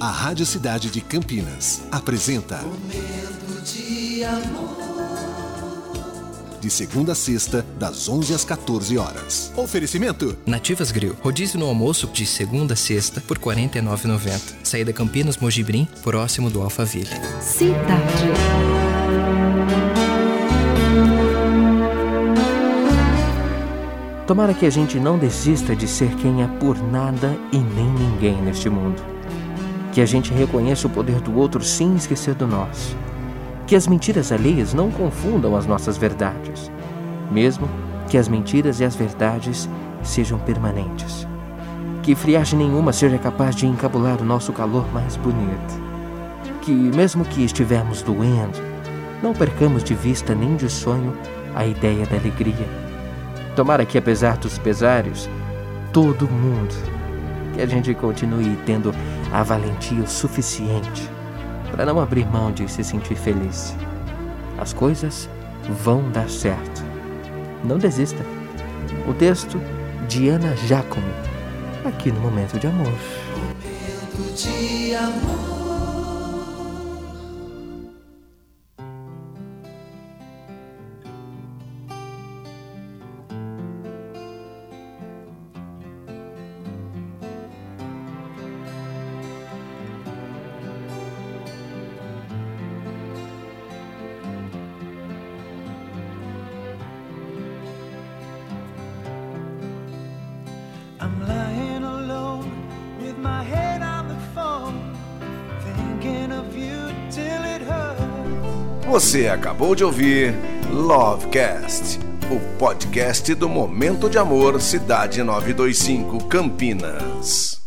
A Rádio Cidade de Campinas apresenta Momento de amor. De segunda a sexta, das 11 às 14 horas. Oferecimento: Nativas Grill. Rodízio no almoço de segunda a sexta por R$ 49,90. Saída Campinas Mojibrim, próximo do Alphaville. Cidade. Tomara que a gente não desista de ser quem é por nada e nem ninguém neste mundo. Que a gente reconheça o poder do outro sem esquecer do nosso. Que as mentiras alheias não confundam as nossas verdades. Mesmo que as mentiras e as verdades sejam permanentes. Que friagem nenhuma seja capaz de encabular o nosso calor mais bonito. Que, mesmo que estivermos doendo, não percamos de vista nem de sonho a ideia da alegria Tomara que, apesar dos pesares, todo mundo, que a gente continue tendo a valentia o suficiente para não abrir mão de se sentir feliz. As coisas vão dar certo. Não desista. O texto de Ana Giacomo, aqui no Momento de Amor. Momento de amor. My head on the phone, thinking of you till it hurts. Você acabou de ouvir Lovecast, o podcast do Momento de Amor Cidade 925 Campinas.